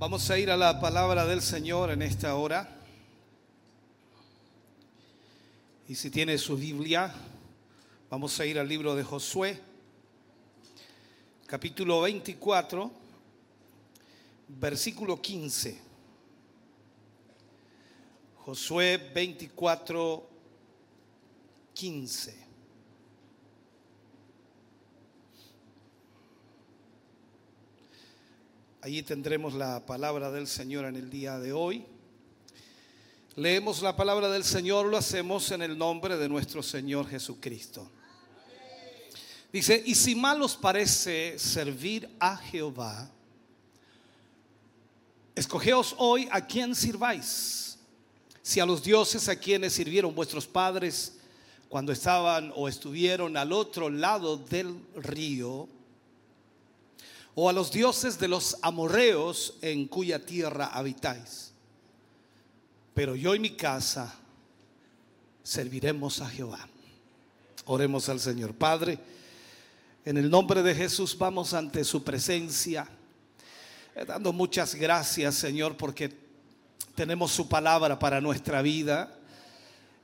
Vamos a ir a la palabra del Señor en esta hora. Y si tiene su Biblia, vamos a ir al libro de Josué, capítulo 24, versículo 15. Josué 24, 15. Allí tendremos la palabra del Señor en el día de hoy. Leemos la palabra del Señor, lo hacemos en el nombre de nuestro Señor Jesucristo. Dice, y si mal os parece servir a Jehová, escogeos hoy a quién sirváis. Si a los dioses a quienes sirvieron vuestros padres cuando estaban o estuvieron al otro lado del río, o a los dioses de los amorreos en cuya tierra habitáis. Pero yo y mi casa serviremos a Jehová. Oremos al Señor. Padre, en el nombre de Jesús vamos ante su presencia, eh, dando muchas gracias, Señor, porque tenemos su palabra para nuestra vida.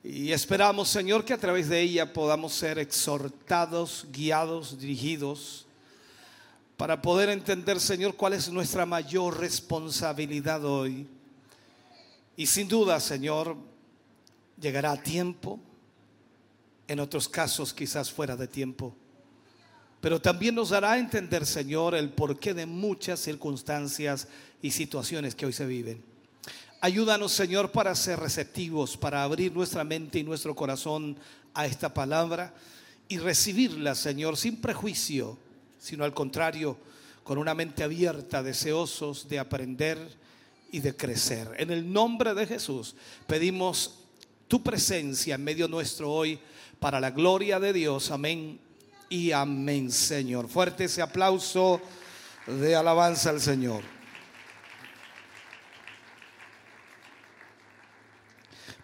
Y esperamos, Señor, que a través de ella podamos ser exhortados, guiados, dirigidos para poder entender, Señor, cuál es nuestra mayor responsabilidad hoy. Y sin duda, Señor, llegará a tiempo, en otros casos quizás fuera de tiempo. Pero también nos dará entender, Señor, el porqué de muchas circunstancias y situaciones que hoy se viven. Ayúdanos, Señor, para ser receptivos, para abrir nuestra mente y nuestro corazón a esta palabra y recibirla, Señor, sin prejuicio sino al contrario, con una mente abierta, deseosos de aprender y de crecer. En el nombre de Jesús pedimos tu presencia en medio nuestro hoy para la gloria de Dios. Amén y amén, Señor. Fuerte ese aplauso de alabanza al Señor.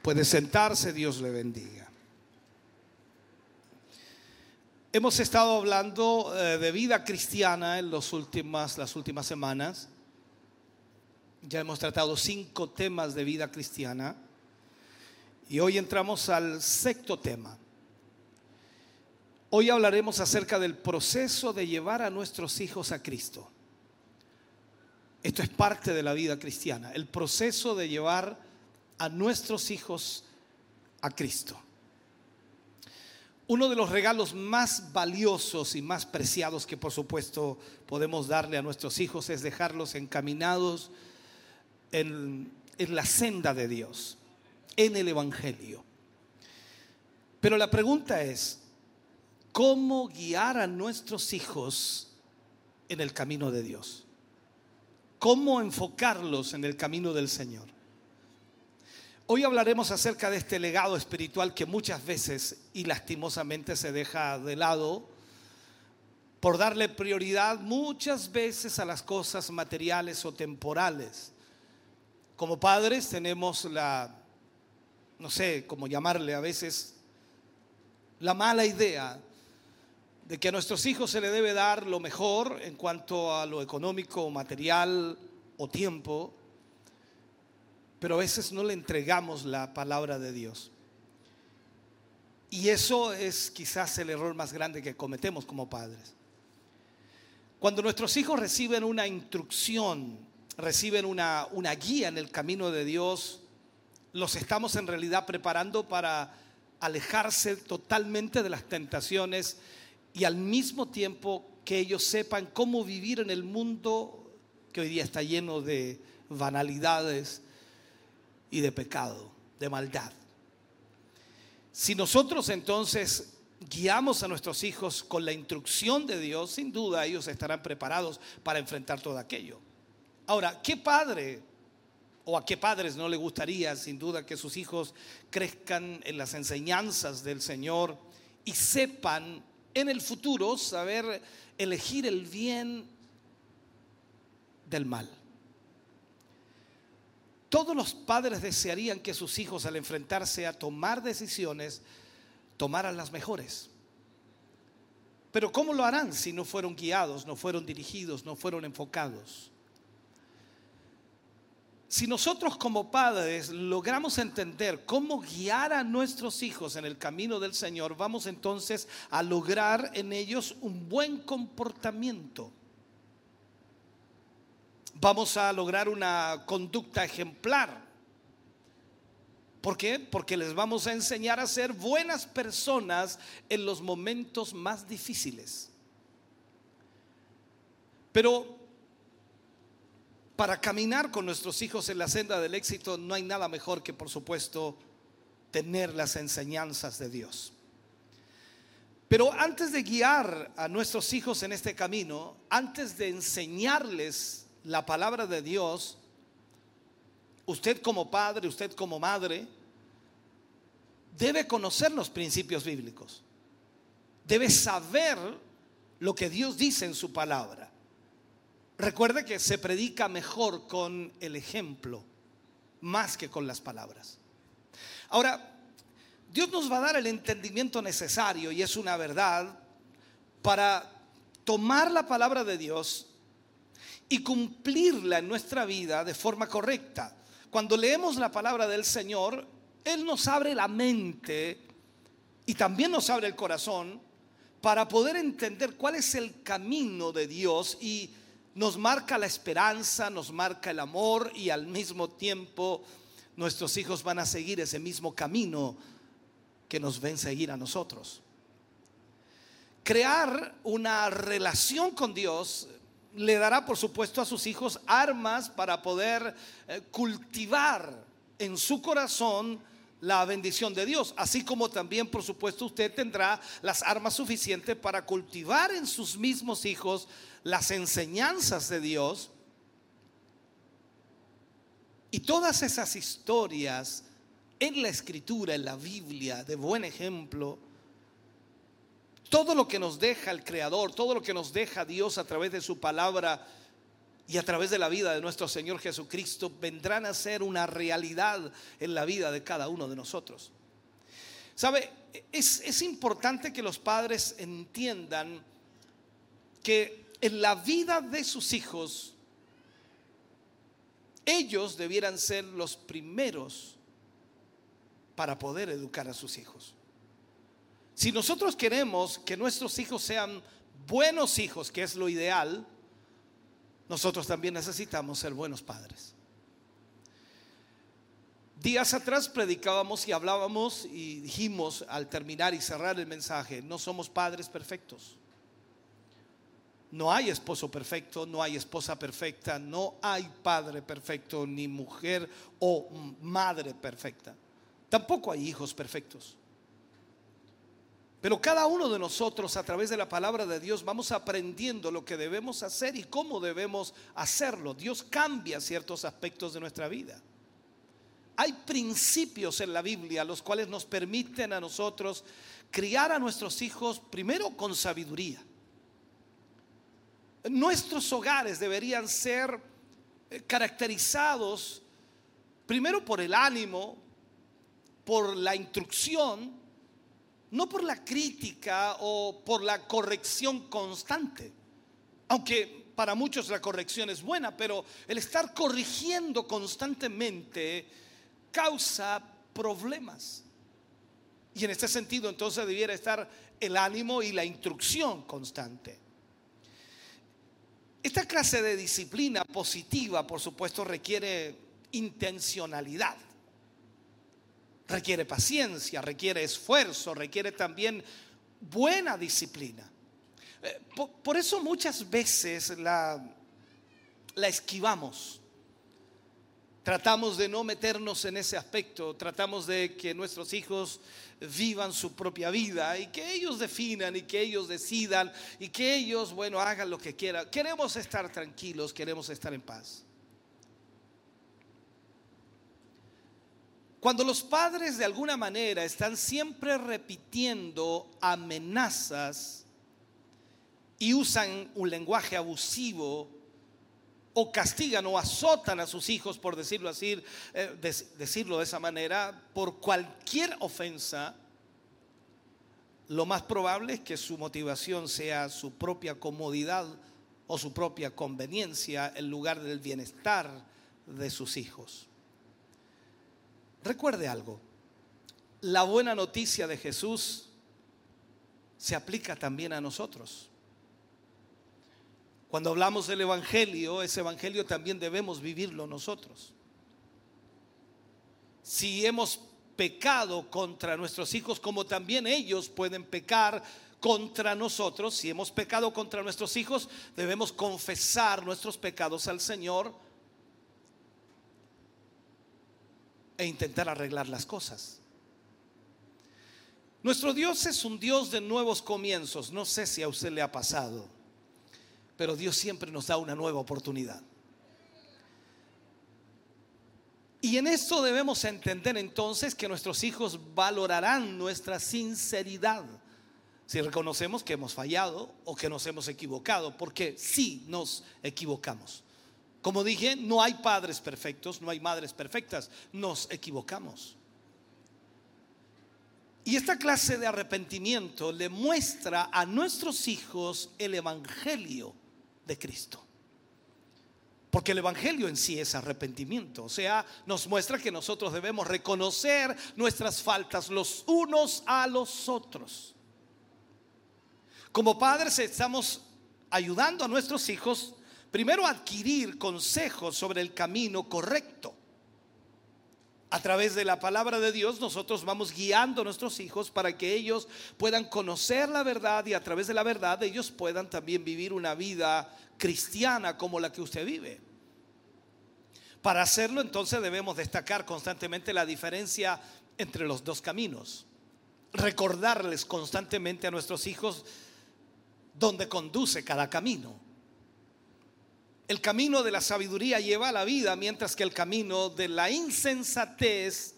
Puede sentarse, Dios le bendiga. Hemos estado hablando eh, de vida cristiana en las últimas, las últimas semanas. Ya hemos tratado cinco temas de vida cristiana. Y hoy entramos al sexto tema. Hoy hablaremos acerca del proceso de llevar a nuestros hijos a Cristo. Esto es parte de la vida cristiana, el proceso de llevar a nuestros hijos a Cristo. Uno de los regalos más valiosos y más preciados que por supuesto podemos darle a nuestros hijos es dejarlos encaminados en, en la senda de Dios, en el Evangelio. Pero la pregunta es, ¿cómo guiar a nuestros hijos en el camino de Dios? ¿Cómo enfocarlos en el camino del Señor? Hoy hablaremos acerca de este legado espiritual que muchas veces y lastimosamente se deja de lado por darle prioridad muchas veces a las cosas materiales o temporales. Como padres tenemos la, no sé cómo llamarle a veces, la mala idea de que a nuestros hijos se le debe dar lo mejor en cuanto a lo económico, material o tiempo pero a veces no le entregamos la palabra de Dios. Y eso es quizás el error más grande que cometemos como padres. Cuando nuestros hijos reciben una instrucción, reciben una, una guía en el camino de Dios, los estamos en realidad preparando para alejarse totalmente de las tentaciones y al mismo tiempo que ellos sepan cómo vivir en el mundo que hoy día está lleno de banalidades, y de pecado, de maldad. Si nosotros entonces guiamos a nuestros hijos con la instrucción de Dios, sin duda ellos estarán preparados para enfrentar todo aquello. Ahora, ¿qué padre o a qué padres no le gustaría, sin duda, que sus hijos crezcan en las enseñanzas del Señor y sepan en el futuro saber elegir el bien del mal. Todos los padres desearían que sus hijos al enfrentarse a tomar decisiones tomaran las mejores. Pero ¿cómo lo harán si no fueron guiados, no fueron dirigidos, no fueron enfocados? Si nosotros como padres logramos entender cómo guiar a nuestros hijos en el camino del Señor, vamos entonces a lograr en ellos un buen comportamiento. Vamos a lograr una conducta ejemplar. ¿Por qué? Porque les vamos a enseñar a ser buenas personas en los momentos más difíciles. Pero para caminar con nuestros hijos en la senda del éxito no hay nada mejor que, por supuesto, tener las enseñanzas de Dios. Pero antes de guiar a nuestros hijos en este camino, antes de enseñarles la palabra de Dios, usted como padre, usted como madre, debe conocer los principios bíblicos. Debe saber lo que Dios dice en su palabra. Recuerde que se predica mejor con el ejemplo, más que con las palabras. Ahora, Dios nos va a dar el entendimiento necesario, y es una verdad, para tomar la palabra de Dios y cumplirla en nuestra vida de forma correcta. Cuando leemos la palabra del Señor, Él nos abre la mente y también nos abre el corazón para poder entender cuál es el camino de Dios y nos marca la esperanza, nos marca el amor y al mismo tiempo nuestros hijos van a seguir ese mismo camino que nos ven seguir a nosotros. Crear una relación con Dios le dará, por supuesto, a sus hijos armas para poder eh, cultivar en su corazón la bendición de Dios, así como también, por supuesto, usted tendrá las armas suficientes para cultivar en sus mismos hijos las enseñanzas de Dios. Y todas esas historias en la escritura, en la Biblia, de buen ejemplo, todo lo que nos deja el Creador, todo lo que nos deja Dios a través de su palabra, y a través de la vida de nuestro Señor Jesucristo vendrán a ser una realidad en la vida de cada uno de nosotros. ¿Sabe? Es, es importante que los padres entiendan que en la vida de sus hijos, ellos debieran ser los primeros para poder educar a sus hijos. Si nosotros queremos que nuestros hijos sean buenos hijos, que es lo ideal, nosotros también necesitamos ser buenos padres. Días atrás predicábamos y hablábamos y dijimos al terminar y cerrar el mensaje, no somos padres perfectos. No hay esposo perfecto, no hay esposa perfecta, no hay padre perfecto, ni mujer o madre perfecta. Tampoco hay hijos perfectos. Pero cada uno de nosotros a través de la palabra de Dios vamos aprendiendo lo que debemos hacer y cómo debemos hacerlo. Dios cambia ciertos aspectos de nuestra vida. Hay principios en la Biblia los cuales nos permiten a nosotros criar a nuestros hijos primero con sabiduría. Nuestros hogares deberían ser eh, caracterizados primero por el ánimo, por la instrucción, no por la crítica o por la corrección constante, aunque para muchos la corrección es buena, pero el estar corrigiendo constantemente causa problemas. Y en este sentido entonces debiera estar el ánimo y la instrucción constante. Esta clase de disciplina positiva, por supuesto, requiere intencionalidad requiere paciencia, requiere esfuerzo, requiere también buena disciplina. Eh, por, eso muchas veces la, la esquivamos. Tratamos de no meternos en ese aspecto, tratamos de que nuestros hijos vivan su propia vida y que ellos definan y que ellos decidan y que ellos, bueno, hagan lo que quieran. Queremos estar tranquilos, queremos estar en paz. Cuando los padres de alguna manera están siempre repitiendo amenazas y usan un lenguaje abusivo o castigan o azotan a sus hijos, por decirlo así, eh, decirlo de esa manera, por cualquier ofensa, lo más probable es que su motivación sea su propia comodidad o su propia conveniencia en lugar del bienestar de sus hijos. Recuerde algo, la buena noticia de Jesús se aplica también a nosotros. Cuando hablamos del Evangelio, ese Evangelio también debemos vivirlo nosotros. Si hemos pecado contra nuestros hijos, como también ellos pueden pecar contra nosotros, si hemos pecado contra nuestros hijos, debemos confesar nuestros pecados al Señor e intentar arreglar las cosas. Nuestro Dios es un Dios de nuevos comienzos. No sé si a usted le ha pasado, pero Dios siempre nos da una nueva oportunidad. Y en esto debemos entender entonces que nuestros hijos valorarán nuestra sinceridad si reconocemos que hemos fallado o que nos hemos equivocado, porque sí nos equivocamos. Como dije, no hay padres perfectos, no hay madres perfectas, nos equivocamos. Y esta clase de arrepentimiento le muestra a nuestros hijos el Evangelio de Cristo. Porque el Evangelio en sí es arrepentimiento. O sea, nos muestra que nosotros debemos reconocer nuestras faltas los unos a los otros. Como padres estamos ayudando a nuestros hijos Primero, adquirir consejos sobre el camino correcto. A través de la palabra de Dios nosotros vamos guiando a nuestros hijos para que ellos puedan conocer la verdad y a través de la verdad ellos puedan también vivir una vida cristiana como la que usted vive. Para hacerlo entonces debemos destacar constantemente la diferencia entre los dos caminos. Recordarles constantemente a nuestros hijos dónde conduce cada camino. El camino de la sabiduría lleva a la vida, mientras que el camino de la insensatez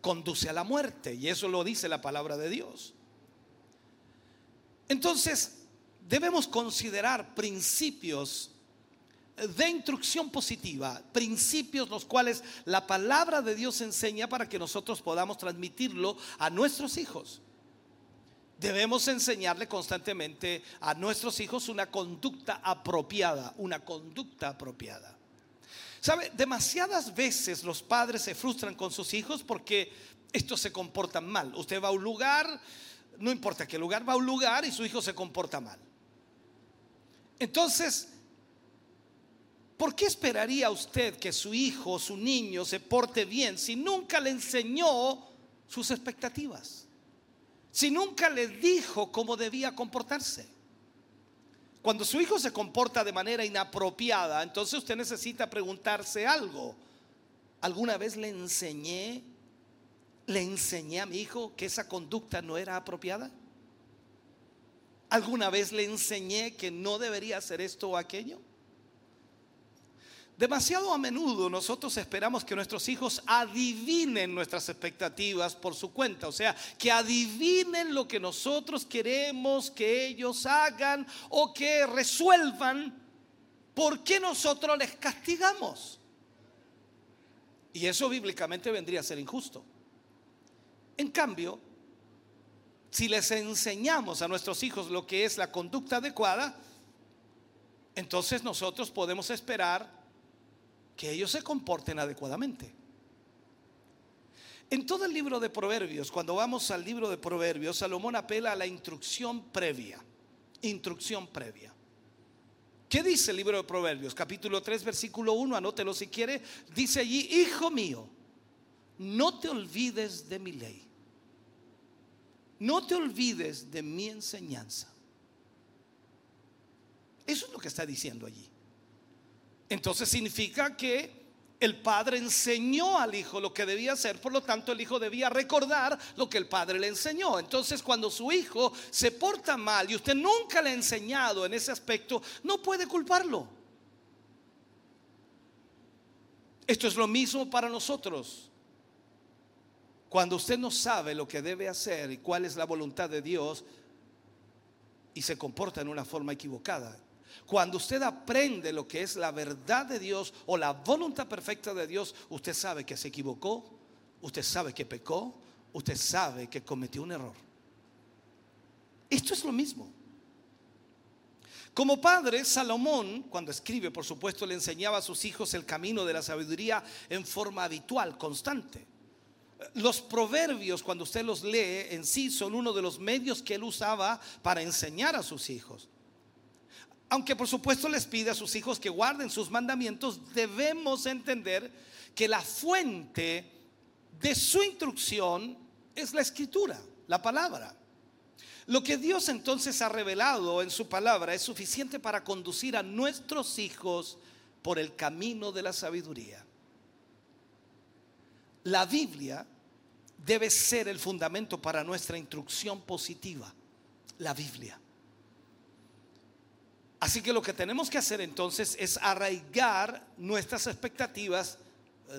conduce a la muerte. Y eso lo dice la palabra de Dios. Entonces, debemos considerar principios de instrucción positiva, principios los cuales la palabra de Dios enseña para que nosotros podamos transmitirlo a nuestros hijos. Debemos enseñarle constantemente a nuestros hijos una conducta apropiada, una conducta apropiada. ¿Sabe? Demasiadas veces los padres se frustran con sus hijos porque estos se comportan mal. Usted va a un lugar, no importa qué lugar, va a un lugar y su hijo se comporta mal. Entonces, ¿por qué esperaría usted que su hijo su niño se porte bien si nunca le enseñó sus expectativas? Si nunca le dijo cómo debía comportarse? Cuando su hijo se comporta de manera inapropiada, entonces usted necesita preguntarse algo. ¿Alguna vez le enseñé, le enseñé a mi hijo que esa conducta no era apropiada? ¿Alguna vez le enseñé que no debería hacer esto o aquello? Demasiado a menudo nosotros esperamos que nuestros hijos adivinen nuestras expectativas por su cuenta, o sea, que adivinen lo que nosotros queremos que ellos hagan o que resuelvan por qué nosotros les castigamos. Y eso bíblicamente vendría a ser injusto. En cambio, si les enseñamos a nuestros hijos lo que es la conducta adecuada, entonces nosotros podemos esperar que ellos se comporten adecuadamente. En todo el libro de Proverbios, cuando vamos al libro de Proverbios, Salomón apela a la instrucción previa. Instrucción previa. ¿Qué dice el libro de Proverbios? Capítulo 3, versículo 1, anótelo si quiere. Dice allí, hijo mío, no te olvides de mi ley. No te olvides de mi enseñanza. Eso es lo que está diciendo allí. Entonces significa que el padre enseñó al hijo lo que debía hacer, por lo tanto el hijo debía recordar lo que el padre le enseñó. Entonces cuando su hijo se porta mal y usted nunca le ha enseñado en ese aspecto, no puede culparlo. Esto es lo mismo para nosotros. Cuando usted no sabe lo que debe hacer y cuál es la voluntad de Dios y se comporta en una forma equivocada. Cuando usted aprende lo que es la verdad de Dios o la voluntad perfecta de Dios, usted sabe que se equivocó, usted sabe que pecó, usted sabe que cometió un error. Esto es lo mismo. Como padre, Salomón, cuando escribe, por supuesto, le enseñaba a sus hijos el camino de la sabiduría en forma habitual, constante. Los proverbios, cuando usted los lee en sí, son uno de los medios que él usaba para enseñar a sus hijos. Aunque por supuesto les pide a sus hijos que guarden sus mandamientos, debemos entender que la fuente de su instrucción es la escritura, la palabra. Lo que Dios entonces ha revelado en su palabra es suficiente para conducir a nuestros hijos por el camino de la sabiduría. La Biblia debe ser el fundamento para nuestra instrucción positiva. La Biblia. Así que lo que tenemos que hacer entonces es arraigar nuestras expectativas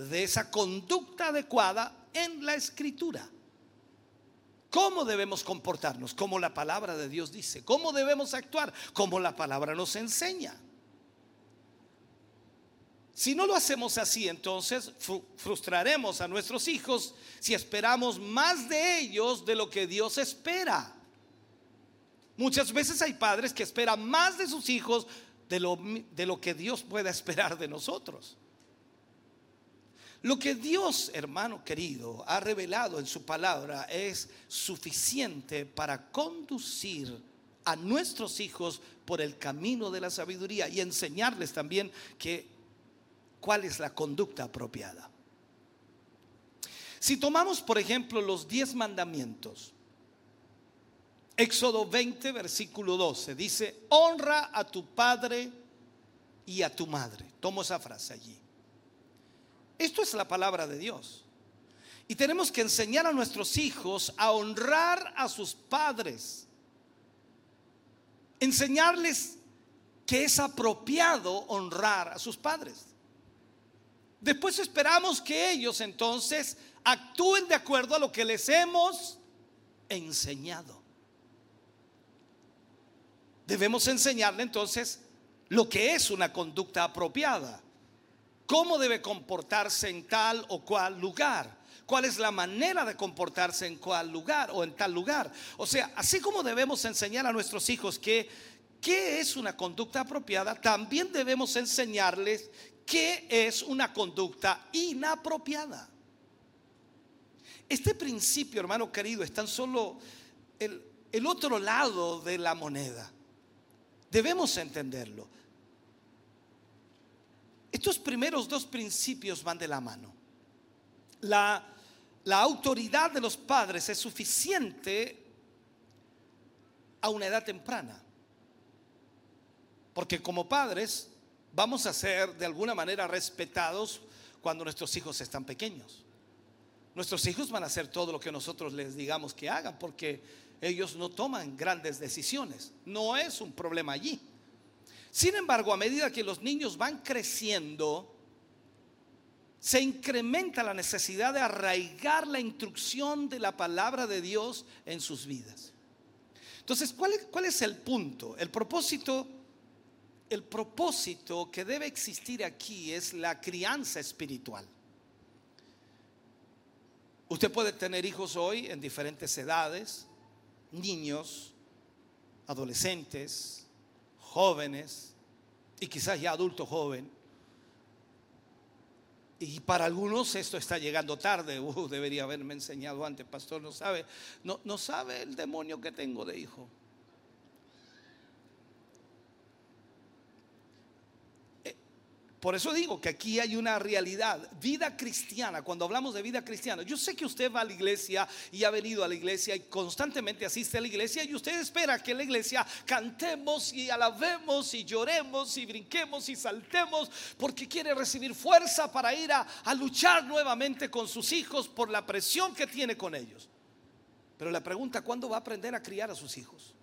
de esa conducta adecuada en la escritura. ¿Cómo debemos comportarnos? Como la palabra de Dios dice. ¿Cómo debemos actuar? Como la palabra nos enseña. Si no lo hacemos así, entonces frustraremos a nuestros hijos si esperamos más de ellos de lo que Dios espera. Muchas veces hay padres que esperan más de sus hijos de lo, de lo que Dios pueda esperar de nosotros. Lo que Dios, hermano querido, ha revelado en su palabra es suficiente para conducir a nuestros hijos por el camino de la sabiduría y enseñarles también que cuál es la conducta apropiada. Si tomamos, por ejemplo, los diez mandamientos, Éxodo 20, versículo 12, dice, honra a tu padre y a tu madre. Tomo esa frase allí. Esto es la palabra de Dios. Y tenemos que enseñar a nuestros hijos a honrar a sus padres. Enseñarles que es apropiado honrar a sus padres. Después esperamos que ellos entonces actúen de acuerdo a lo que les hemos enseñado. Debemos enseñarle entonces lo que es una conducta apropiada, cómo debe comportarse en tal o cual lugar, cuál es la manera de comportarse en cual lugar o en tal lugar. O sea, así como debemos enseñar a nuestros hijos que qué es una conducta apropiada, también debemos enseñarles qué es una conducta inapropiada. Este principio, hermano querido, es tan solo el, el otro lado de la moneda. Debemos entenderlo. Estos primeros dos principios van de la mano. La, la autoridad de los padres es suficiente a una edad temprana. Porque como padres vamos a ser de alguna manera respetados cuando nuestros hijos están pequeños. Nuestros hijos van a hacer todo lo que nosotros les digamos que hagan porque ellos no toman grandes decisiones. No es un problema allí. Sin embargo, a medida que los niños van creciendo, se incrementa la necesidad de arraigar la instrucción de la palabra de Dios en sus vidas. Entonces, ¿cuál es, es el punto? El propósito el propósito que debe existir aquí es la crianza espiritual. Usted puede tener hijos hoy en diferentes edades, niños, adolescentes, jóvenes y quizás ya adulto joven. Y para algunos esto está llegando tarde. Uh, debería haberme enseñado antes, pastor. No sabe, no, no sabe el demonio que tengo de hijo. Por eso digo que aquí hay una realidad, vida cristiana, cuando hablamos de vida cristiana. Yo sé que usted va a la iglesia y ha venido a la iglesia y constantemente asiste a la iglesia y usted espera que en la iglesia cantemos y alabemos y lloremos y brinquemos y saltemos porque quiere recibir fuerza para ir a, a luchar nuevamente con sus hijos por la presión que tiene con ellos. Pero la pregunta, ¿cuándo va a aprender a criar a sus hijos?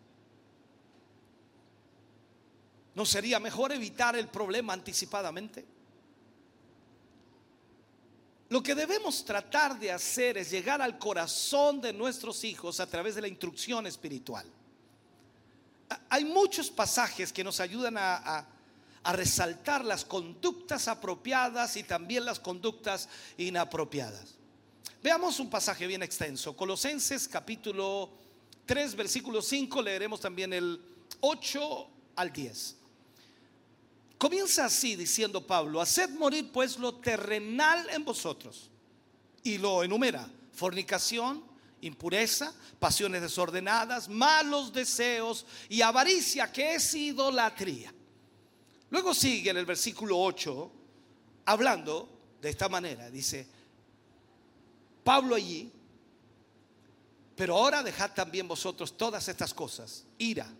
¿No sería mejor evitar el problema anticipadamente? lo que debemos tratar de hacer es llegar al corazón de nuestros hijos a través de la instrucción espiritual. Hay muchos pasajes que nos ayudan a, a resaltar las conductas apropiadas y también las conductas inapropiadas. Veamos un pasaje bien extenso. Colosenses capítulo 3, versículo 5, leeremos también el 8 al 10. Comienza así diciendo Pablo, haced morir pues lo terrenal en vosotros. Y lo enumera, fornicación, impureza, pasiones desordenadas, malos deseos y avaricia, que es idolatría. Luego sigue en el versículo 8, hablando de esta manera, dice, Pablo allí, pero ahora dejad también vosotros todas estas cosas, ira,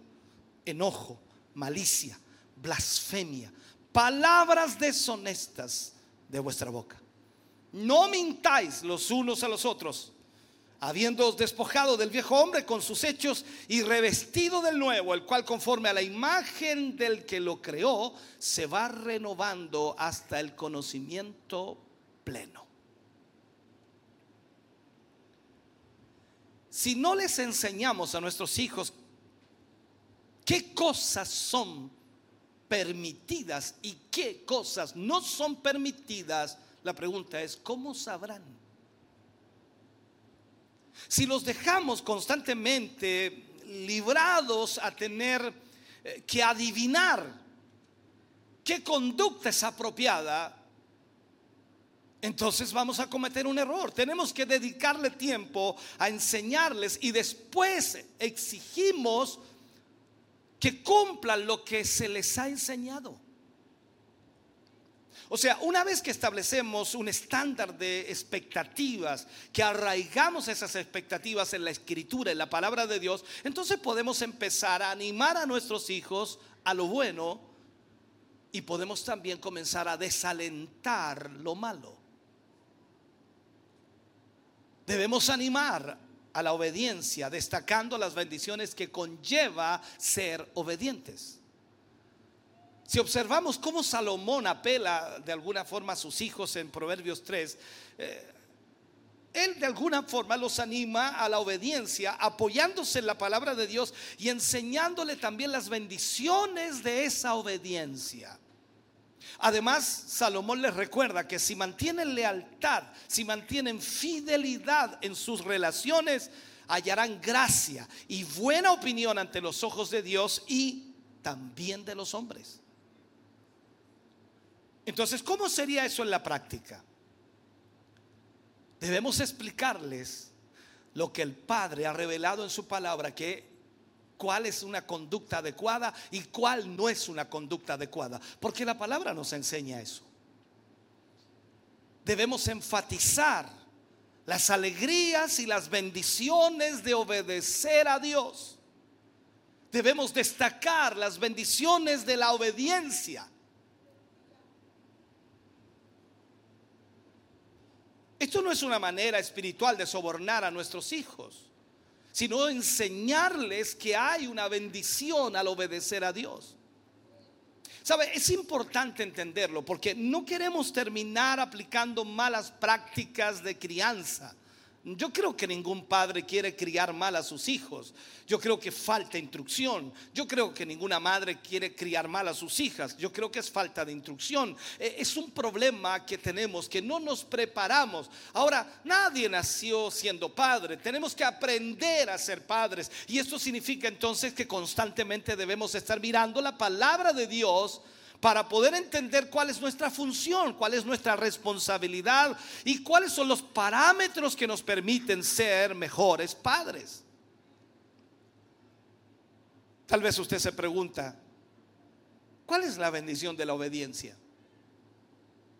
enojo, malicia, blasfemia, palabras deshonestas de vuestra boca. No mintáis los unos a los otros, habiéndoos despojado del viejo hombre con sus hechos y revestido del nuevo, el cual conforme a la imagen del que lo creó, se va renovando hasta el conocimiento pleno. Si no les enseñamos a nuestros hijos qué cosas son permitidas y qué cosas no son permitidas, la pregunta es, ¿cómo sabrán? Si los dejamos constantemente librados a tener eh, que adivinar qué conducta es apropiada, entonces vamos a cometer un error. Tenemos que dedicarle tiempo a enseñarles y después exigimos que cumplan lo que se les ha enseñado. O sea, una vez que establecemos un estándar de expectativas, que arraigamos esas expectativas en la escritura, en la palabra de Dios, entonces podemos empezar a animar a nuestros hijos a lo bueno y podemos también comenzar a desalentar lo malo. Debemos animar a la obediencia, destacando las bendiciones que conlleva ser obedientes. Si observamos cómo Salomón apela de alguna forma a sus hijos en Proverbios 3, eh, él de alguna forma los anima a la obediencia, apoyándose en la palabra de Dios y enseñándole también las bendiciones de esa obediencia. Además, Salomón les recuerda que si mantienen lealtad, si mantienen fidelidad en sus relaciones, hallarán gracia y buena opinión ante los ojos de Dios y también de los hombres. Entonces, ¿cómo sería eso en la práctica? Debemos explicarles lo que el Padre ha revelado en su palabra, que cuál es una conducta adecuada y cuál no es una conducta adecuada. Porque la palabra nos enseña eso. Debemos enfatizar las alegrías y las bendiciones de obedecer a Dios. Debemos destacar las bendiciones de la obediencia. Esto no es una manera espiritual de sobornar a nuestros hijos sino enseñarles que hay una bendición al obedecer a Dios. ¿Sabe? Es importante entenderlo porque no queremos terminar aplicando malas prácticas de crianza. Yo creo que ningún padre quiere criar mal a sus hijos. Yo creo que falta instrucción. Yo creo que ninguna madre quiere criar mal a sus hijas. Yo creo que es falta de instrucción. Eh, es un problema que tenemos, que no nos preparamos. Ahora, nadie nació siendo padre. Tenemos que aprender a ser padres. Y esto significa entonces que constantemente debemos estar mirando la palabra de Dios para poder entender cuál es nuestra función, cuál es nuestra responsabilidad y cuáles son los parámetros que nos permiten ser mejores padres. Tal vez usted se pregunta, ¿cuál es la bendición de la obediencia?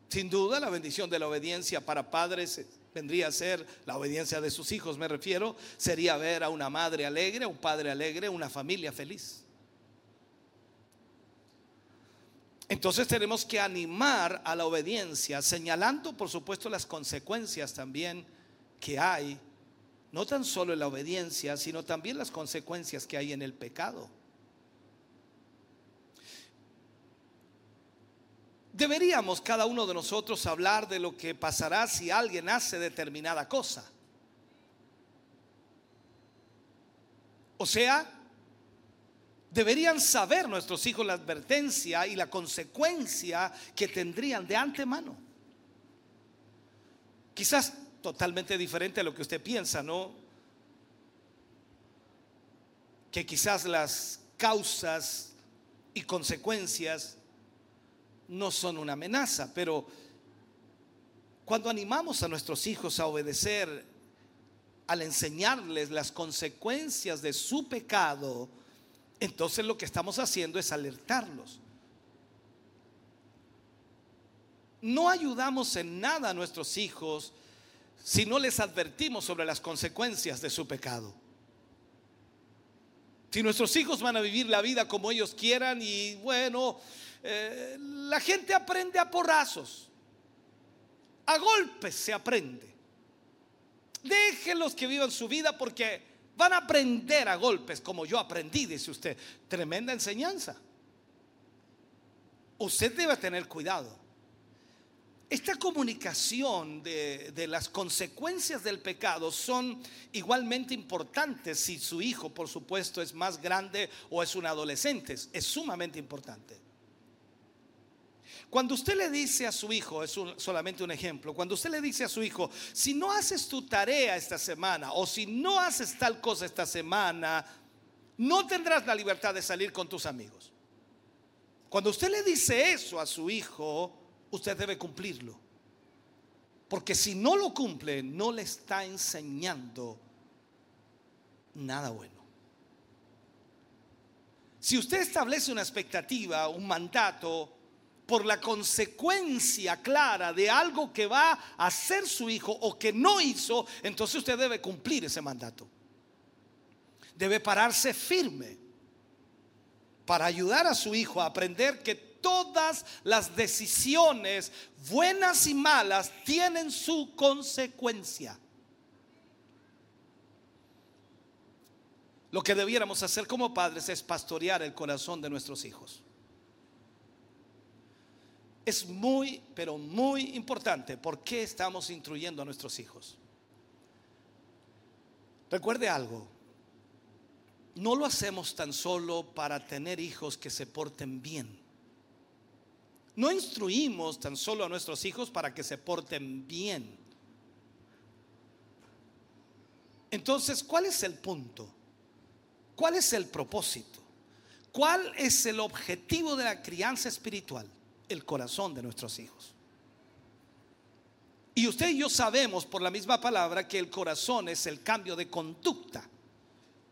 Sin duda, la bendición de la obediencia para padres vendría a ser la obediencia de sus hijos, me refiero, sería ver a una madre alegre, un padre alegre, una familia feliz. Entonces tenemos que animar a la obediencia, señalando por supuesto las consecuencias también que hay, no tan solo en la obediencia, sino también las consecuencias que hay en el pecado. Deberíamos cada uno de nosotros hablar de lo que pasará si alguien hace determinada cosa. O sea, deberían saber nuestros hijos la advertencia y la consecuencia que tendrían de antemano. Quizás totalmente diferente a lo que usted piensa, ¿no? Que quizás las causas y consecuencias no son una amenaza, pero cuando animamos a nuestros hijos a obedecer, al enseñarles las consecuencias de su pecado, entonces lo que estamos haciendo es alertarlos. No ayudamos en nada a nuestros hijos si no les advertimos sobre las consecuencias de su pecado. Si nuestros hijos van a vivir la vida como ellos quieran y bueno, eh, la gente aprende a porrazos, a golpes se aprende. Déjenlos que vivan su vida porque van a aprender a golpes como yo aprendí, dice usted. Tremenda enseñanza. Usted debe tener cuidado. Esta comunicación de, de, las consecuencias del pecado son igualmente importantes si su hijo, por supuesto, es más grande o es un adolescente. Es sumamente importante. Cuando usted le dice a su hijo, es solamente un ejemplo, cuando usted le dice a su hijo, si no haces tu tarea esta semana o si no haces tal cosa esta semana, no tendrás la libertad de salir con tus amigos. Cuando usted le dice eso a su hijo, usted debe cumplirlo. Porque si no lo cumple, no le está enseñando nada bueno. Si usted establece una expectativa, un mandato, por la consecuencia clara de algo que va a hacer su hijo o que no hizo, entonces usted debe cumplir ese mandato. Debe pararse firme para ayudar a su hijo a aprender que todas las decisiones, buenas y malas, tienen su consecuencia. Lo que debiéramos hacer como padres es pastorear el corazón de nuestros hijos es muy, pero muy importante. ¿Por qué estamos instruyendo a nuestros hijos? Recuerde algo, no lo hacemos tan solo para tener hijos que se porten bien. No instruimos tan solo a nuestros hijos para que se porten bien. Entonces, ¿cuál es el punto? ¿Cuál es el propósito? ¿Cuál es el objetivo de la crianza espiritual? El corazón de nuestros hijos. Y usted y yo sabemos por la misma palabra que el corazón es el cambio de conducta.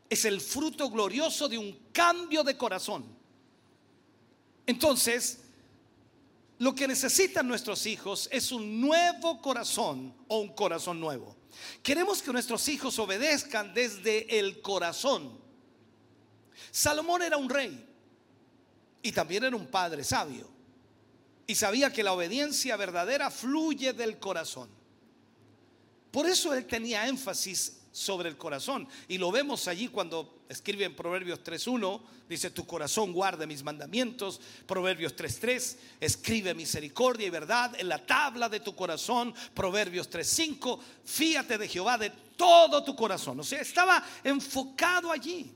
Es el fruto glorioso de un cambio de corazón. Entonces, lo que necesitan nuestros hijos es un nuevo corazón o un corazón nuevo. Queremos que nuestros hijos obedezcan desde el corazón. Salomón era un rey y también era un padre sabio y sabía que la obediencia verdadera fluye del corazón. Por eso él tenía énfasis sobre el corazón. Y lo vemos allí cuando escribe en Proverbios 3.1, dice, tu corazón guarde mis mandamientos. Proverbios 3.3, escribe misericordia y verdad en la tabla de tu corazón. Proverbios 3.5, fíate de Jehová de todo tu corazón. O sea, estaba enfocado allí.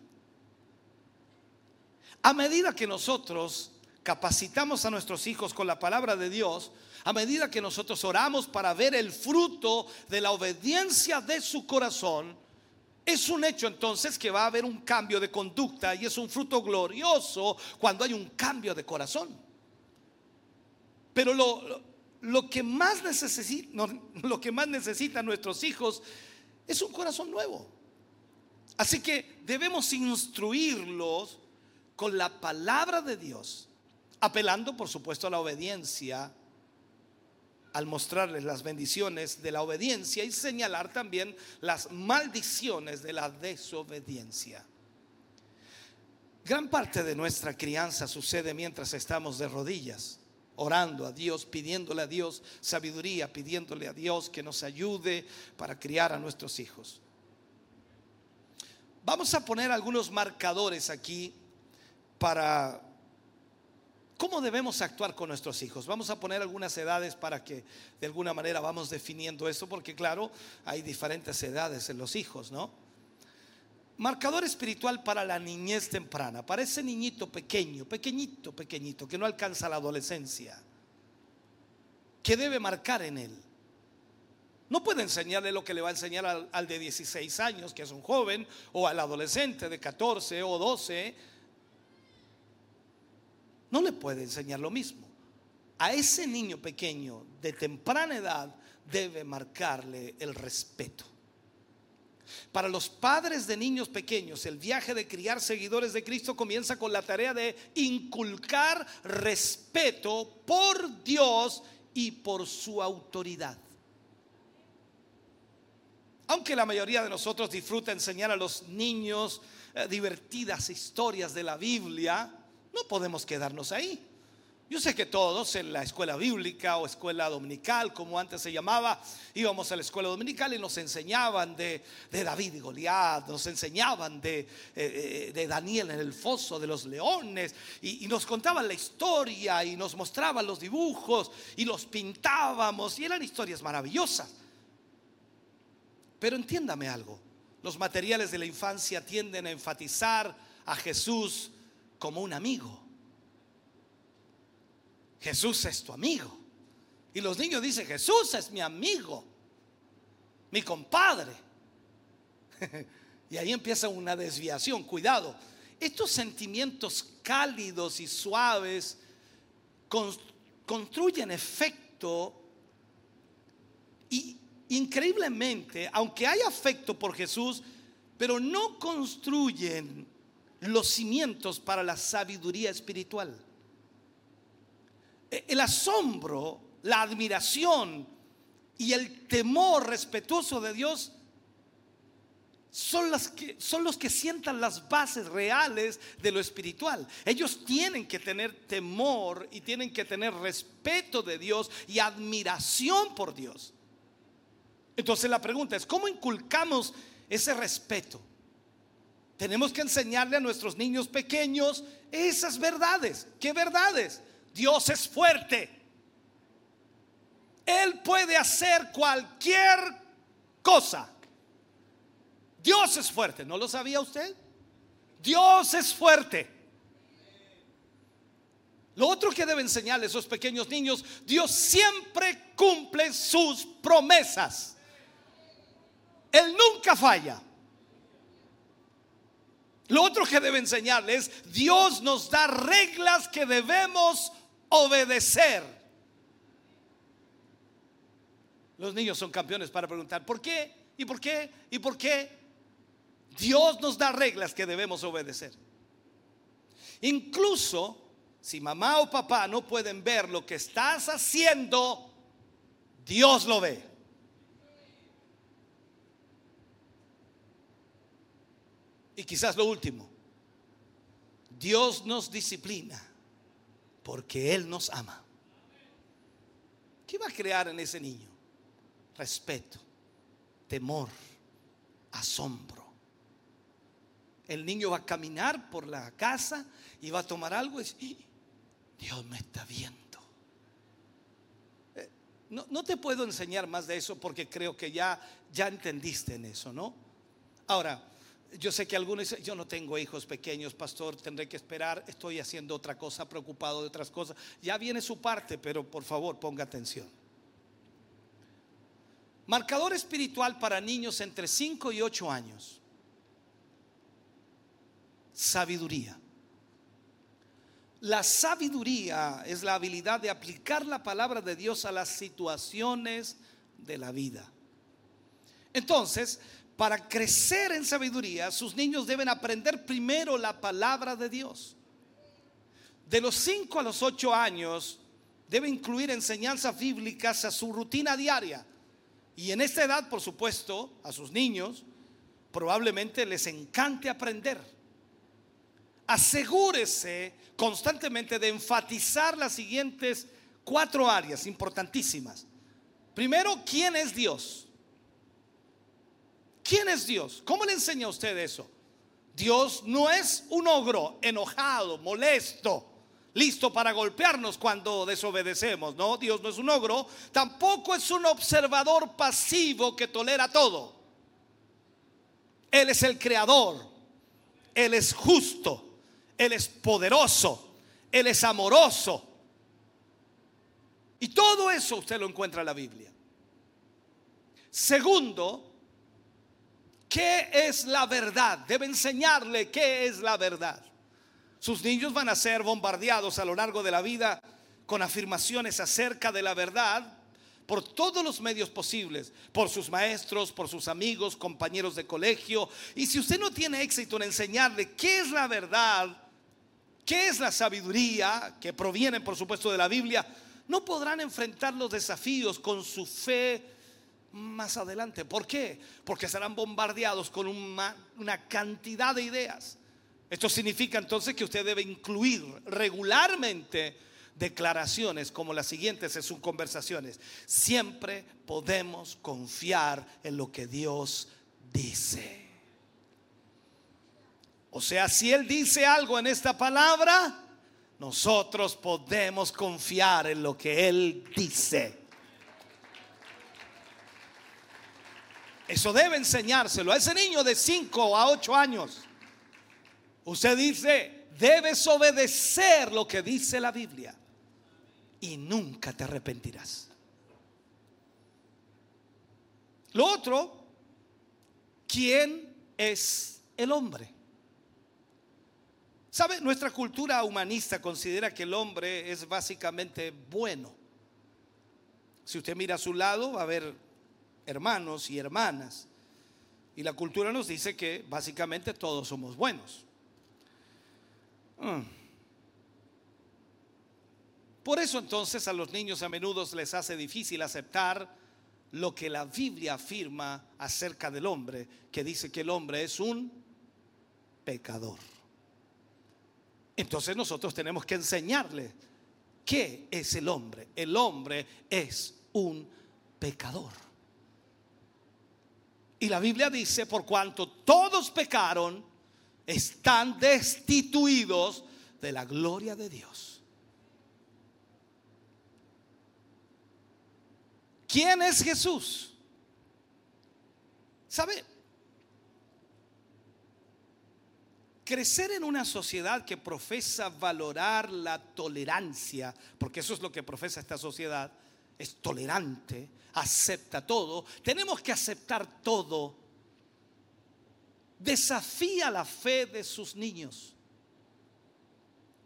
A medida que nosotros capacitamos a nuestros hijos con la palabra de Dios, a medida que nosotros oramos para ver el fruto de la obediencia de su corazón, es un hecho entonces que va a haber un cambio de conducta y es un fruto glorioso cuando hay un cambio de corazón. Pero lo, lo que, más necesita, lo que más necesitan nuestros hijos es un corazón nuevo. Así que debemos instruirlos con la palabra de Dios apelando por supuesto a la obediencia, al mostrarles las bendiciones de la obediencia y señalar también las maldiciones de la desobediencia. Gran parte de nuestra crianza sucede mientras estamos de rodillas, orando a Dios, pidiéndole a Dios sabiduría, pidiéndole a Dios que nos ayude para criar a nuestros hijos. Vamos a poner algunos marcadores aquí para ¿Cómo debemos actuar con nuestros hijos? Vamos a poner algunas edades para que de alguna manera vamos definiendo esto, porque claro, hay diferentes edades en los hijos, ¿no? Marcador espiritual para la niñez temprana, para ese niñito pequeño, pequeñito, pequeñito, que no alcanza la adolescencia. ¿Qué debe marcar en él? No puede enseñarle lo que le va a enseñar al, al, de 16 años, que es un joven, o al adolescente de 14 o 12 no le puede enseñar lo mismo. A ese niño pequeño de temprana edad debe marcarle el respeto. Para los padres de niños pequeños, el viaje de criar seguidores de Cristo comienza con la tarea de inculcar respeto por Dios y por su autoridad. Aunque la mayoría de nosotros disfruta enseñar a los niños eh, divertidas historias de la Biblia, no podemos quedarnos ahí. Yo sé que todos en la escuela bíblica o escuela dominical, como antes se llamaba, íbamos a la escuela dominical y nos enseñaban de, David y Goliat, nos enseñaban de, eh, eh, de, Daniel en el foso de los leones, y nos contaban la historia y nos mostraban los dibujos y los pintábamos, y eran historias maravillosas. Pero entiéndame algo, los materiales de la infancia tienden a enfatizar a Jesús como un amigo. Jesús es tu amigo. Y los niños dicen, Jesús es mi amigo, mi compadre. y ahí empieza una desviación. Cuidado, estos sentimientos cálidos y suaves construyen efecto y increíblemente, aunque hay afecto por Jesús, pero no construyen los cimientos para la sabiduría espiritual. E, el asombro, la admiración y el temor respetuoso de Dios son, que, son los que sientan las bases reales de lo espiritual. Ellos tienen que tener temor y tienen que tener respeto de Dios y admiración por Dios. Entonces la pregunta es, ¿cómo inculcamos ese respeto? Tenemos que enseñarle a nuestros niños pequeños esas verdades. ¿Qué verdades? Dios es fuerte. Él puede hacer cualquier cosa. Dios es fuerte. ¿No lo sabía usted? Dios es fuerte. Lo otro que debe enseñarle a esos pequeños niños, Dios siempre cumple sus promesas. Él nunca falla. Lo otro que debe enseñarles, Dios nos da reglas que debemos obedecer. Los niños son campeones para preguntar, ¿por qué? ¿Y por qué? ¿Y por qué? Dios nos da reglas que debemos obedecer. Incluso si mamá o papá no pueden ver lo que estás haciendo, Dios lo ve. Y quizás lo último, Dios nos disciplina porque Él nos ama. ¿Qué va a crear en ese niño? Respeto, temor, asombro. El niño va a caminar por la casa y va a tomar algo y decir, Dios me está viendo. Eh, no, no, te puedo enseñar más de eso porque creo que ya, ya entendiste en eso, ¿no? Ahora, yo sé que algunos dicen, yo no tengo hijos pequeños, pastor, tendré que esperar, estoy haciendo otra cosa, preocupado de otras cosas. Ya viene su parte, pero por favor ponga atención. Marcador espiritual para niños entre 5 y 8 años. Sabiduría. La sabiduría es la habilidad de aplicar la palabra de Dios a las situaciones de la vida. Entonces, para crecer en sabiduría, sus niños deben aprender primero la palabra de Dios. De los 5 a los 8 años, debe incluir enseñanzas bíblicas a su rutina diaria. Y en esta edad, por supuesto, a sus niños, probablemente les encante aprender. Asegúrese constantemente de enfatizar las siguientes cuatro áreas importantísimas. Primero, ¿quién es Dios? ¿Quién es Dios? ¿Cómo le enseña a usted eso? Dios no es un ogro enojado, molesto. listo para golpearnos cuando desobedecemos. No, Dios no es un ogro, tampoco es un observador pasivo que tolera todo. Él es el creador, Él es justo, Él es poderoso, Él es amoroso. Y todo eso usted lo encuentra en la Biblia. Segundo, ¿qué es la verdad? Debe enseñarle qué es la verdad. Sus niños van a ser bombardeados a lo largo de la vida con afirmaciones acerca de la verdad por todos los medios posibles, por sus maestros, por sus amigos, compañeros de colegio. Y si usted no tiene éxito en enseñarle qué es la verdad, qué es la sabiduría, que proviene por supuesto de la Biblia, no podrán enfrentar los desafíos con su fe más adelante. ¿Por qué? Porque serán bombardeados con una, cantidad de ideas esto significa entonces que usted debe incluir regularmente declaraciones como las siguientes en sus conversaciones. Siempre podemos confiar en lo que Dios dice. O sea, si Él dice algo en esta palabra, nosotros podemos confiar en lo que Él dice. Eso debe enseñárselo a ese niño de 5 a 8 años. Usted dice, debes obedecer lo que dice la Biblia y nunca te arrepentirás. Lo otro, ¿quién es el hombre? ¿Sabe? Nuestra cultura humanista considera que el hombre es básicamente bueno. Si usted mira a su lado, va a ver hermanos y hermanas. Y la cultura nos dice que básicamente todos somos buenos. Mm. Por eso entonces a los niños a menudo les hace difícil aceptar lo que la Biblia afirma acerca del hombre, que dice que el hombre es un pecador. Entonces nosotros tenemos que enseñarle qué es el hombre. El hombre es un pecador. Y la Biblia dice, por cuanto todos pecaron, están destituidos de la gloria de Dios. ¿Quién es Jesús? ¿Sabe? Crecer en una sociedad que profesa valorar la tolerancia, porque eso es lo que profesa esta sociedad, es tolerante, acepta todo, tenemos que aceptar todo desafía la fe de sus niños.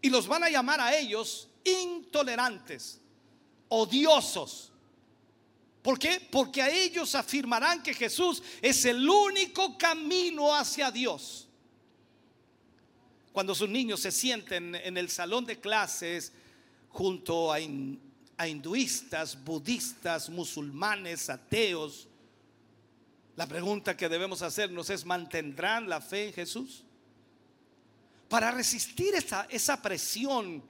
Y los van a llamar a ellos intolerantes, odiosos. ¿Por qué? Porque a ellos afirmarán que Jesús es el único camino hacia Dios. Cuando sus niños se sienten en el salón de clases junto a, a hinduistas, budistas, musulmanes, ateos, la pregunta que debemos hacernos es, ¿mantendrán la fe en Jesús? Para resistir esa, esa presión,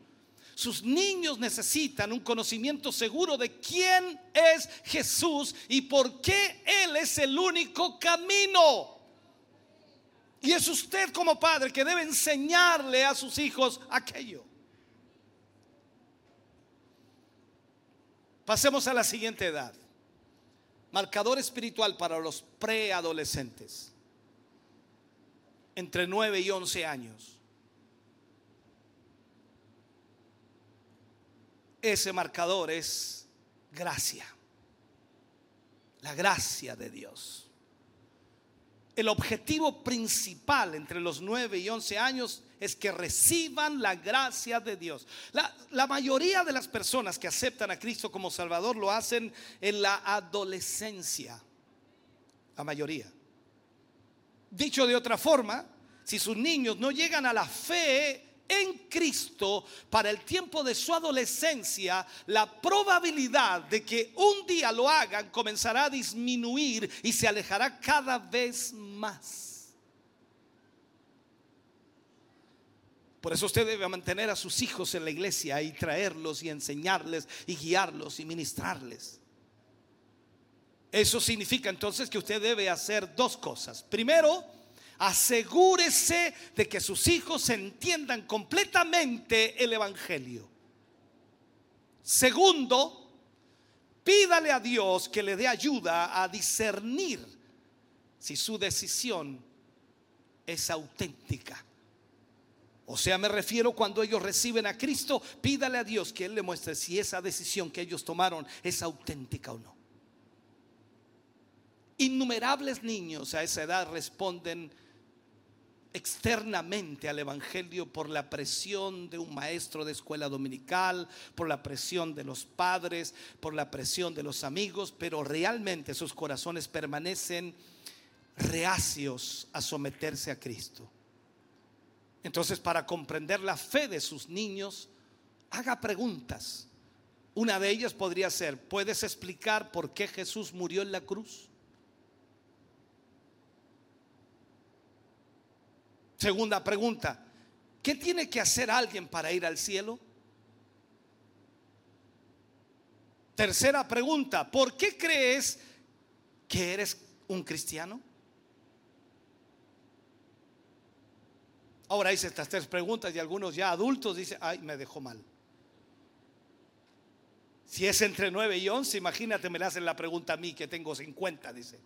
sus niños necesitan un conocimiento seguro de quién es Jesús y por qué Él es el único camino. Y es usted como padre que debe enseñarle a sus hijos aquello. Pasemos a la siguiente edad. Marcador espiritual para los preadolescentes. Entre 9 y 11 años. Ese marcador es gracia. La gracia de Dios. El objetivo principal entre los 9 y 11 años es que reciban la gracia de Dios. La, mayoría de las personas que aceptan a Cristo como Salvador lo hacen en la adolescencia. La mayoría. Dicho de otra forma, si sus niños no llegan a la fe en Cristo para el tiempo de su adolescencia, la probabilidad de que un día lo hagan comenzará a disminuir y se alejará cada vez más. Por eso usted debe mantener a sus hijos en la iglesia y traerlos y enseñarles y guiarlos y ministrarles. Eso significa entonces que usted debe hacer dos cosas. Primero, Asegúrese de que sus hijos entiendan completamente el Evangelio. Segundo, pídale a Dios que le dé ayuda a discernir si su decisión es auténtica. O sea, me refiero cuando ellos reciben a Cristo, pídale a Dios que Él le muestre si esa decisión que ellos tomaron es auténtica o no. Innumerables niños a esa edad responden externamente al Evangelio por la presión de un maestro de escuela dominical, por la presión de los padres, por la presión de los amigos, pero realmente sus corazones permanecen reacios a someterse a Cristo. Entonces, para comprender la fe de sus niños, haga preguntas. Una de ellas podría ser, ¿puedes explicar por qué Jesús murió en la cruz? Segunda pregunta, ¿qué tiene que hacer alguien para ir al cielo? Tercera pregunta, ¿por qué crees que eres un cristiano? Ahora hice estas tres preguntas y algunos ya adultos dicen, ay, me dejó mal. Si es entre 9 y 11, imagínate, me le hacen la pregunta a mí que tengo 50, dice.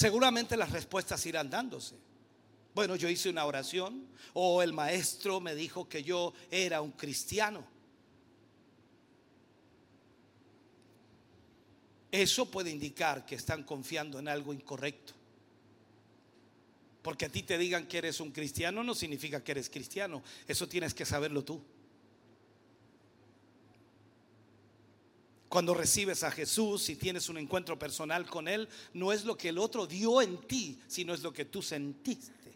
Seguramente las respuestas irán dándose. Bueno, yo hice una oración o el maestro me dijo que yo era un cristiano. Eso puede indicar que están confiando en algo incorrecto. Porque a ti te digan que eres un cristiano no significa que eres cristiano. Eso tienes que saberlo tú. Cuando recibes a Jesús y tienes un encuentro personal con Él, no es lo que el otro dio en ti, sino es lo que tú sentiste,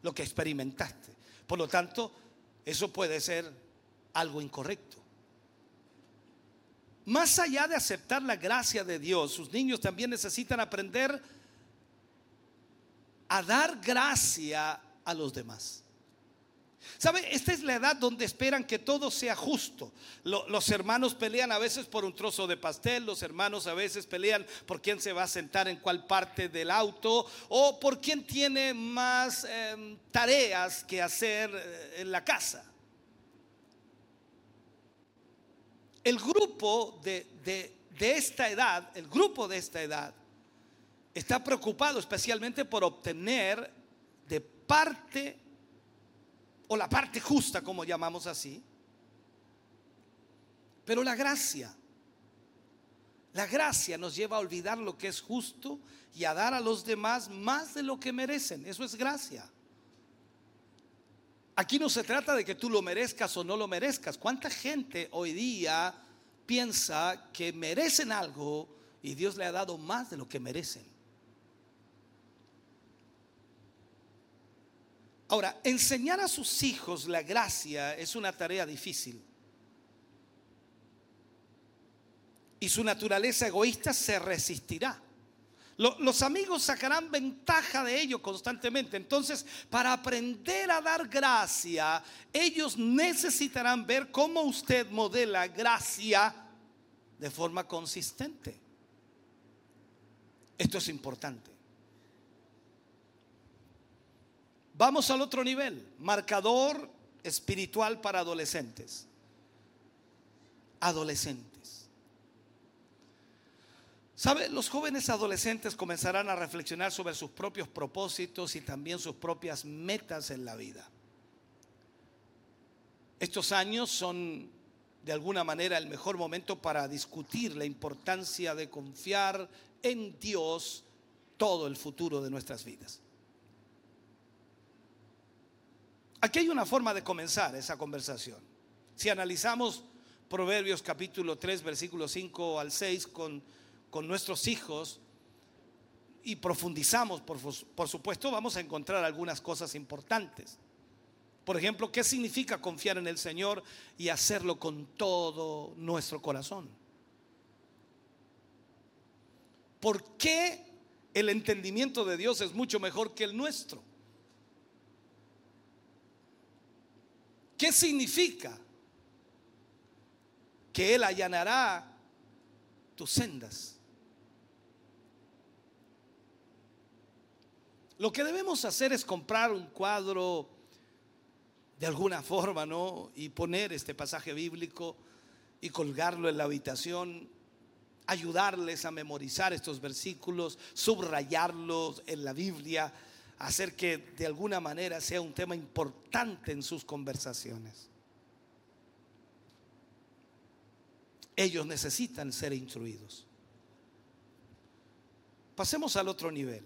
lo que experimentaste. Por lo tanto, eso puede ser algo incorrecto. Más allá de aceptar la gracia de Dios, sus niños también necesitan aprender a dar gracia a los demás. ¿Sabe? Esta es la edad donde esperan que todo sea justo. los hermanos pelean a veces por un trozo de pastel, los hermanos a veces pelean por quién se va a sentar en cuál parte del auto o por quién tiene más em, tareas que hacer eh, en la casa. el grupo de, esta edad, el grupo de esta edad, está preocupado especialmente por obtener de parte, o la parte justa, como llamamos así, pero la gracia, la gracia nos lleva a olvidar lo que es justo y a dar a los demás más de lo que merecen. Eso es gracia. Aquí no se trata de que tú lo merezcas o no lo merezcas. ¿Cuánta gente hoy día piensa que merecen algo y Dios le ha dado más de lo que merecen? Ahora, enseñar a sus hijos la gracia es una tarea difícil. Y su naturaleza egoísta se resistirá. Los amigos sacarán ventaja de ello constantemente. Entonces, para aprender a dar gracia, ellos necesitarán ver cómo usted modela gracia de forma consistente. Esto es importante. Vamos al otro nivel, marcador espiritual para adolescentes. Adolescentes. ¿Sabe? Los jóvenes adolescentes comenzarán a reflexionar sobre sus propios propósitos y también sus propias metas en la vida. Estos años son de alguna manera el mejor momento para discutir la importancia de confiar en Dios todo el futuro de nuestras vidas. Aquí hay una forma de comenzar esa conversación. Si analizamos Proverbios capítulo 3, versículo 5 al 6 con con nuestros hijos y profundizamos, por, por, supuesto, vamos a encontrar algunas cosas importantes. Por ejemplo, ¿qué significa confiar en el Señor y hacerlo con todo nuestro corazón? ¿Por qué el entendimiento de Dios es mucho mejor que el nuestro? ¿Qué significa que Él allanará tus sendas. Lo que debemos hacer es comprar un cuadro de alguna forma, ¿no? Y poner este pasaje bíblico y colgarlo en la habitación, ayudarles a memorizar estos versículos, subrayarlos en la Biblia, hacer que de alguna manera sea un tema importante en sus conversaciones. Ellos necesitan ser instruidos. Pasemos al otro nivel,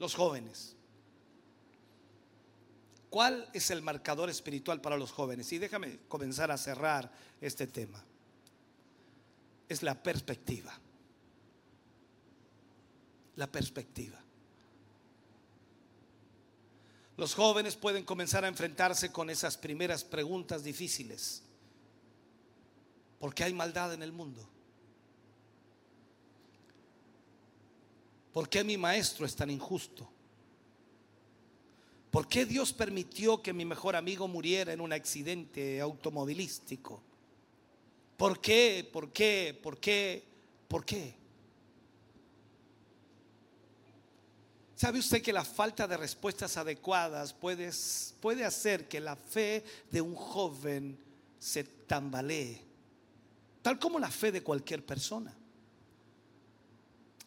los jóvenes. ¿Cuál es el marcador espiritual para los jóvenes? Y déjame comenzar a cerrar este tema. Es la perspectiva. La perspectiva. Los jóvenes pueden comenzar a enfrentarse con esas primeras preguntas difíciles. ¿Por qué hay maldad en el mundo? ¿Por qué mi maestro es tan injusto? ¿Por qué Dios permitió que mi mejor amigo muriera en un accidente automovilístico? ¿Por qué? ¿Por qué? ¿Por qué? ¿Por qué? ¿Sabe usted que la falta de respuestas adecuadas puede, puede hacer que la fe de un joven se tambalee? Tal como la fe de cualquier persona.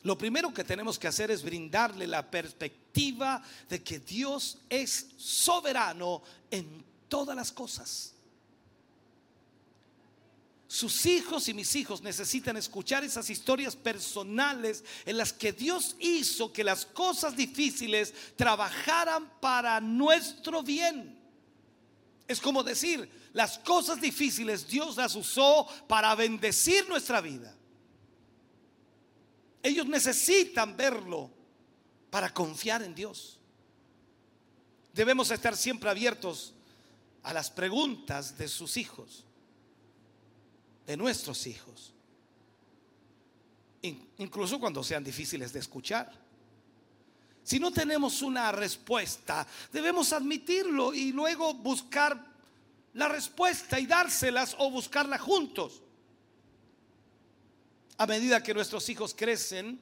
Lo primero que tenemos que hacer es brindarle la perspectiva de que Dios es soberano en todas las cosas. Sus hijos y mis hijos necesitan escuchar esas historias personales en las que Dios hizo que las cosas difíciles trabajaran para nuestro bien. Es como decir, las cosas difíciles Dios las usó para bendecir nuestra vida. Ellos necesitan verlo para confiar en Dios. Debemos estar siempre abiertos a las preguntas de sus hijos, de nuestros hijos, incluso cuando sean difíciles de escuchar. Si no tenemos una respuesta, debemos admitirlo y luego buscar la respuesta y dárselas o buscarla juntos. A medida que nuestros hijos crecen,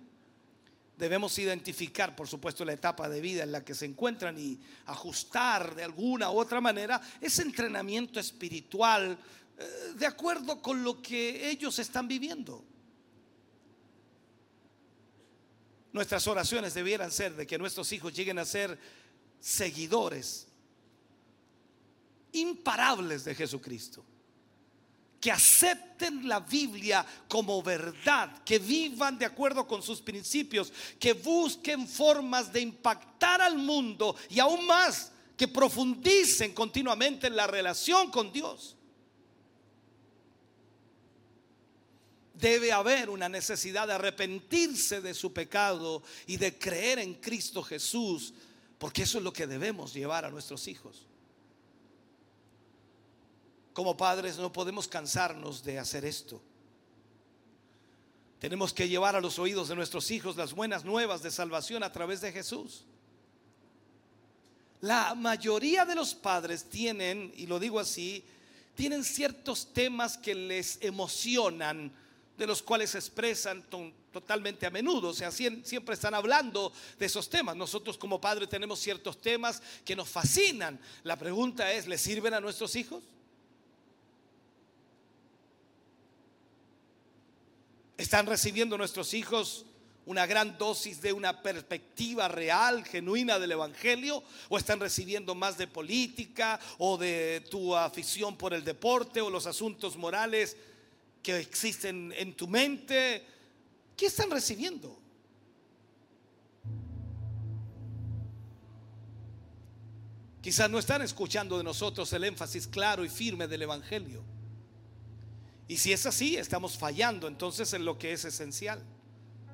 debemos identificar, por supuesto, la etapa de vida en la que se encuentran y ajustar de alguna u otra manera ese entrenamiento espiritual de acuerdo con lo que ellos están viviendo. Nuestras oraciones debieran ser de que nuestros hijos lleguen a ser seguidores imparables de Jesucristo que acepten la Biblia como verdad, que vivan de acuerdo con sus principios, que busquen formas de impactar al mundo y aún más, que profundicen continuamente en la relación con Dios. Debe haber una necesidad de arrepentirse de su pecado y de creer en Cristo Jesús, porque eso es lo que debemos llevar a nuestros hijos. Como padres no podemos cansarnos de hacer esto. Tenemos que llevar a los oídos de nuestros hijos las buenas nuevas de salvación a través de Jesús. La mayoría de los padres tienen, y lo digo así, tienen ciertos temas que les emocionan, de los cuales se expresan totalmente a menudo. O sea, siempre están hablando de esos temas. Nosotros como padres tenemos ciertos temas que nos fascinan. La pregunta es, ¿les sirven a nuestros hijos? ¿Están recibiendo nuestros hijos una gran dosis de una perspectiva real, genuina del Evangelio? ¿O están recibiendo más de política o de tu afición por el deporte o los asuntos morales que existen en tu mente? ¿Qué están recibiendo? Quizás no están escuchando de nosotros el énfasis claro y firme del Evangelio. Y si es así, estamos fallando entonces en lo que es esencial.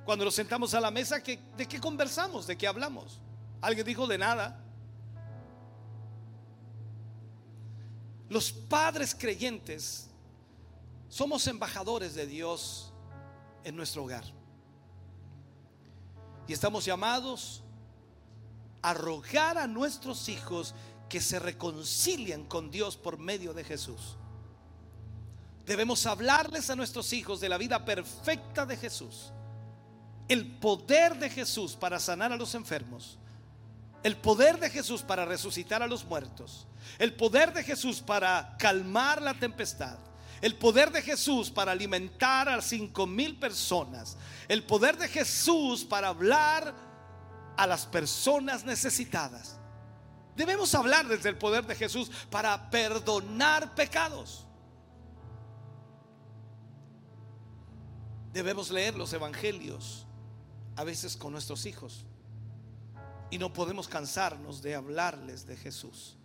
Cuando nos sentamos a la mesa, ¿de qué conversamos? ¿De qué hablamos? Alguien dijo de nada. Los padres creyentes somos embajadores de Dios en nuestro hogar. Y estamos llamados a rogar a nuestros hijos que se reconcilien con Dios por medio de Jesús. Debemos hablarles a nuestros hijos de la vida perfecta de Jesús. El poder de Jesús para sanar a los enfermos. El poder de Jesús para resucitar a los muertos. El poder de Jesús para calmar la tempestad. El poder de Jesús para alimentar a cinco mil personas. El poder de Jesús para hablar a las personas necesitadas. Debemos hablar desde el poder de Jesús para perdonar pecados. Debemos leer los evangelios a veces con nuestros hijos y no podemos cansarnos de hablarles de Jesús.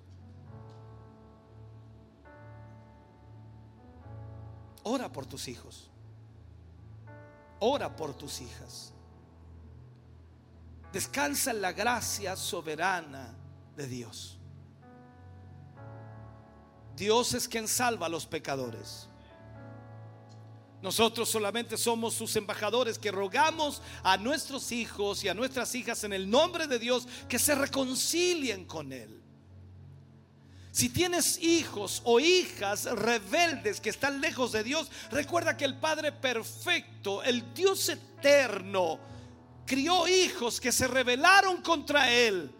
Ora por tus hijos. Ora por tus hijas. Descansa en la gracia soberana de Dios. Dios es quien salva a los pecadores. Nosotros solamente somos sus embajadores que rogamos a nuestros hijos y a nuestras hijas en el nombre de Dios que se reconcilien con Él. Si tienes hijos o hijas rebeldes que están lejos de Dios, recuerda que el Padre perfecto, el Dios eterno, crió hijos que se rebelaron contra Él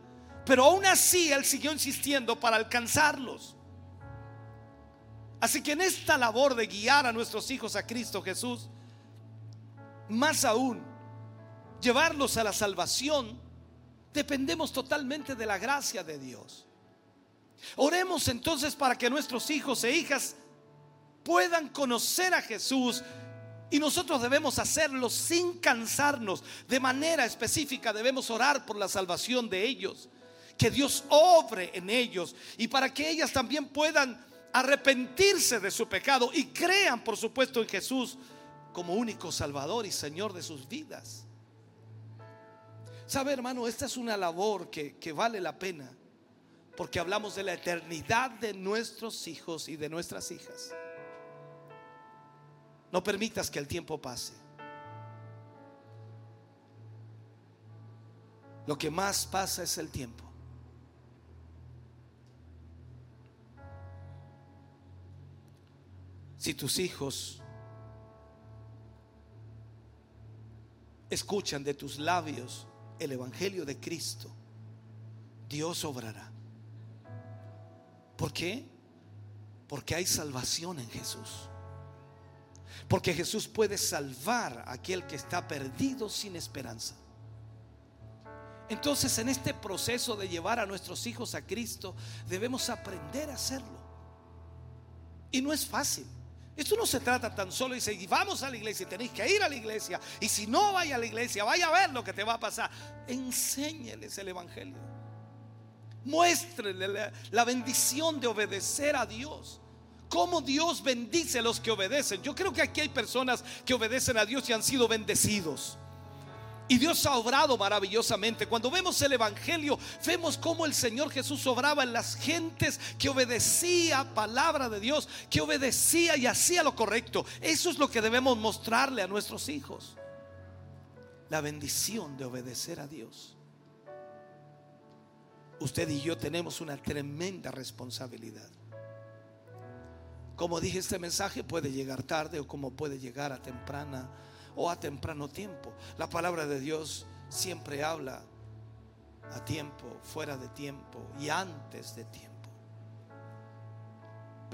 pero aún así Él siguió insistiendo para alcanzarlos. Así que en esta labor de guiar a nuestros hijos a Cristo Jesús, más aún, llevarlos a la salvación, dependemos totalmente de la gracia de Dios. Oremos entonces para que nuestros hijos e hijas puedan conocer a Jesús y nosotros debemos hacerlo sin cansarnos. De manera específica debemos orar por la salvación de ellos que Dios obre en ellos y para que ellas también puedan arrepentirse de su pecado y crean, por supuesto, en Jesús como único Salvador y Señor de sus vidas. Sabe, hermano, esta es una labor que, que vale la pena porque hablamos de la eternidad de nuestros hijos y de nuestras hijas. No permitas que el tiempo pase. Lo que más pasa es el tiempo. Si tus hijos escuchan de tus labios el Evangelio de Cristo, Dios obrará. ¿Por qué? Porque hay salvación en Jesús. Porque Jesús puede salvar a aquel que está perdido sin esperanza. Entonces en este proceso de llevar a nuestros hijos a Cristo debemos aprender a hacerlo. Y no es fácil. Esto no se trata tan solo y dice, vamos a la iglesia, tenéis que ir a la iglesia. Y si no vaya a la iglesia, vaya a ver lo que te va a pasar. Enséñeles el Evangelio. Muéstrenle la, la bendición de obedecer a Dios. Cómo Dios bendice a los que obedecen. Yo creo que aquí hay personas que obedecen a Dios y han sido bendecidos. Y Dios ha obrado maravillosamente. Cuando vemos el Evangelio, vemos cómo el Señor Jesús obraba en las gentes que obedecía palabra de Dios, que obedecía y hacía lo correcto. Eso es lo que debemos mostrarle a nuestros hijos. La bendición de obedecer a Dios. Usted y yo tenemos una tremenda responsabilidad. Como dije, este mensaje puede llegar tarde o como puede llegar a temprana o a temprano tiempo. La palabra de Dios siempre habla a tiempo, fuera de tiempo y antes de tiempo.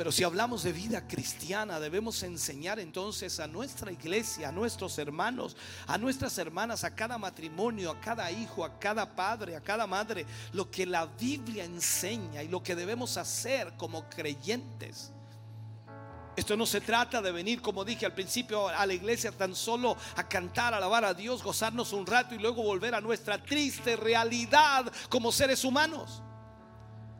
Pero si hablamos de vida cristiana, debemos enseñar entonces a nuestra iglesia, a nuestros hermanos, a nuestras hermanas, a cada matrimonio, a cada hijo, a cada padre, a cada madre, lo que la Biblia enseña y lo que debemos hacer como creyentes. Esto no se trata de venir, como dije al principio, a la iglesia tan solo a cantar, alabar a Dios, gozarnos un rato y luego volver a nuestra triste realidad como seres humanos.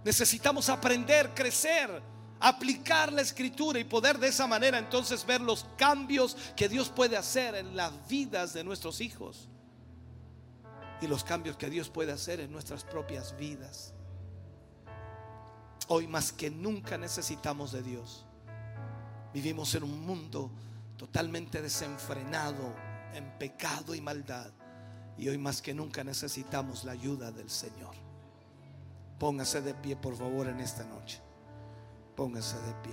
Necesitamos aprender, crecer, aplicar la escritura y poder de esa manera entonces ver los cambios que Dios puede hacer en las vidas de nuestros hijos y los cambios que Dios puede hacer en nuestras propias vidas. Hoy más que nunca necesitamos de Dios. Vivimos en un mundo totalmente desenfrenado en pecado y maldad. Y hoy más que nunca necesitamos la ayuda del Señor. Póngase de pie, por favor, en esta noche. Póngase de pie.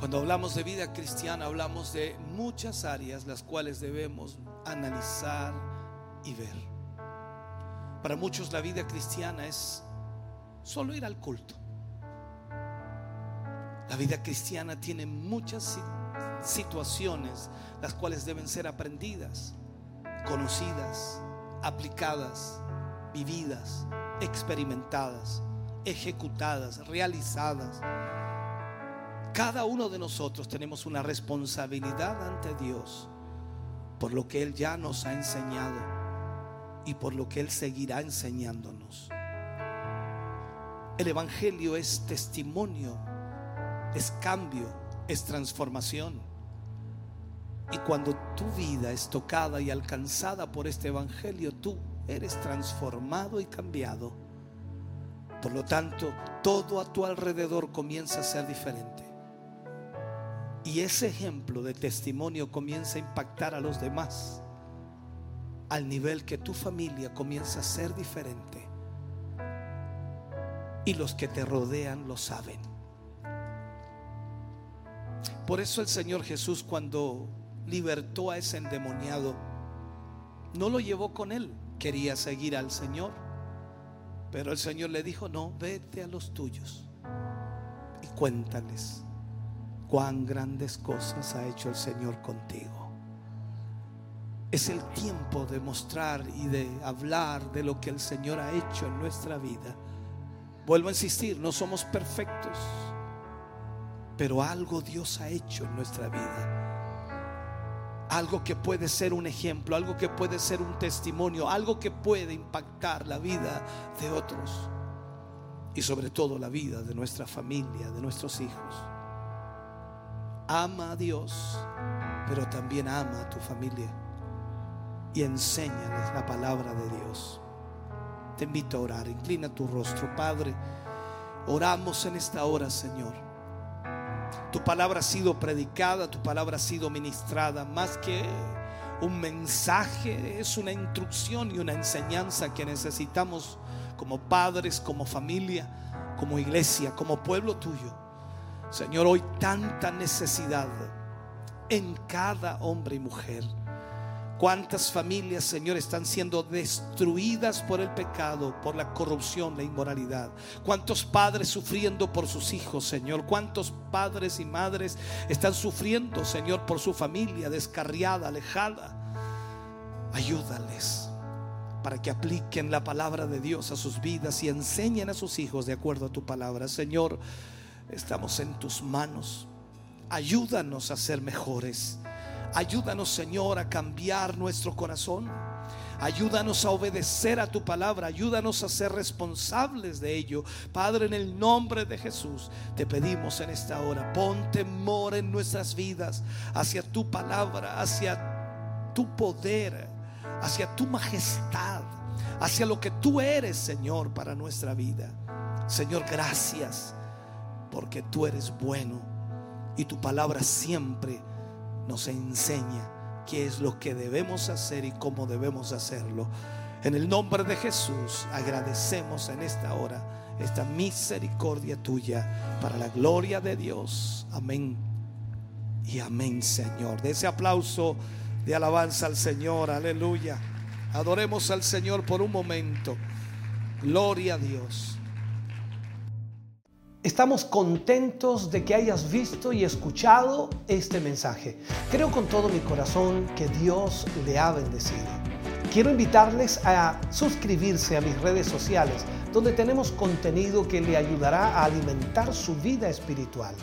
Cuando hablamos de vida cristiana, hablamos de muchas áreas las cuales debemos analizar y ver. Para muchos la vida cristiana es solo ir al culto. La vida cristiana tiene muchas situaciones las cuales deben ser aprendidas, conocidas, aplicadas, vividas, experimentadas, ejecutadas, realizadas cada uno de nosotros tenemos una responsabilidad ante Dios por lo que Él ya nos ha enseñado y por lo que Él seguirá enseñándonos. El Evangelio es testimonio, es cambio, es transformación. Y cuando tu vida es tocada y alcanzada por este Evangelio, tú eres transformado y cambiado. Por lo tanto, todo a tu alrededor comienza a ser diferente. Y ese ejemplo de testimonio comienza a impactar a los demás al nivel que tu familia comienza a ser diferente. Y los que te rodean lo saben. Por eso el Señor Jesús cuando libertó a ese endemoniado, no lo llevó con él, quería seguir al Señor. Pero el Señor le dijo, no, vete a los tuyos y cuéntales cuán grandes cosas ha hecho el Señor contigo. Es el tiempo de mostrar y de hablar de lo que el Señor ha hecho en nuestra vida. Vuelvo a insistir, no somos perfectos, pero algo Dios ha hecho en nuestra vida. Algo que puede ser un ejemplo, algo que puede ser un testimonio, algo que puede impactar la vida de otros y sobre todo la vida de nuestra familia, de nuestros hijos ama a Dios, pero también ama a tu familia y enséñales la palabra de Dios. Te invito a orar, inclina tu rostro, Padre. Oramos en esta hora, Señor. Tu palabra ha sido predicada, tu palabra ha sido ministrada, más que un mensaje, es una instrucción y una enseñanza que necesitamos como padres, como familia, como iglesia, como pueblo tuyo. Señor, hoy tanta necesidad en cada hombre y mujer. Cuántas familias, Señor, están siendo destruidas por el pecado, por la corrupción, la inmoralidad. Cuántos padres sufriendo por sus hijos, Señor. Cuántos padres y madres están sufriendo, Señor, por su familia descarriada, alejada. Ayúdales para que apliquen la palabra de Dios a sus vidas y enseñen a sus hijos de acuerdo a tu palabra. Señor, Estamos en tus manos. Ayúdanos a ser mejores. Ayúdanos, Señor, a cambiar nuestro corazón. Ayúdanos a obedecer a tu palabra. Ayúdanos a ser responsables de ello. Padre, en el nombre de Jesús, te pedimos en esta hora, pon temor en nuestras vidas hacia tu palabra, hacia tu poder, hacia tu majestad, hacia lo que tú eres, Señor, para nuestra vida. Señor, gracias porque tú eres bueno y tu palabra siempre nos enseña qué es lo que debemos hacer y cómo debemos hacerlo. En el nombre de Jesús agradecemos en esta hora esta misericordia tuya para la gloria de Dios. Amén. Y amén, Señor. De ese aplauso de alabanza al Señor. Aleluya. Adoremos al Señor por un momento. Gloria a Dios. Estamos contentos de que hayas visto y escuchado este mensaje. Creo con todo mi corazón que Dios le ha bendecido. Quiero invitarles a suscribirse a mis redes sociales, donde tenemos contenido que le ayudará a alimentar su vida espiritual.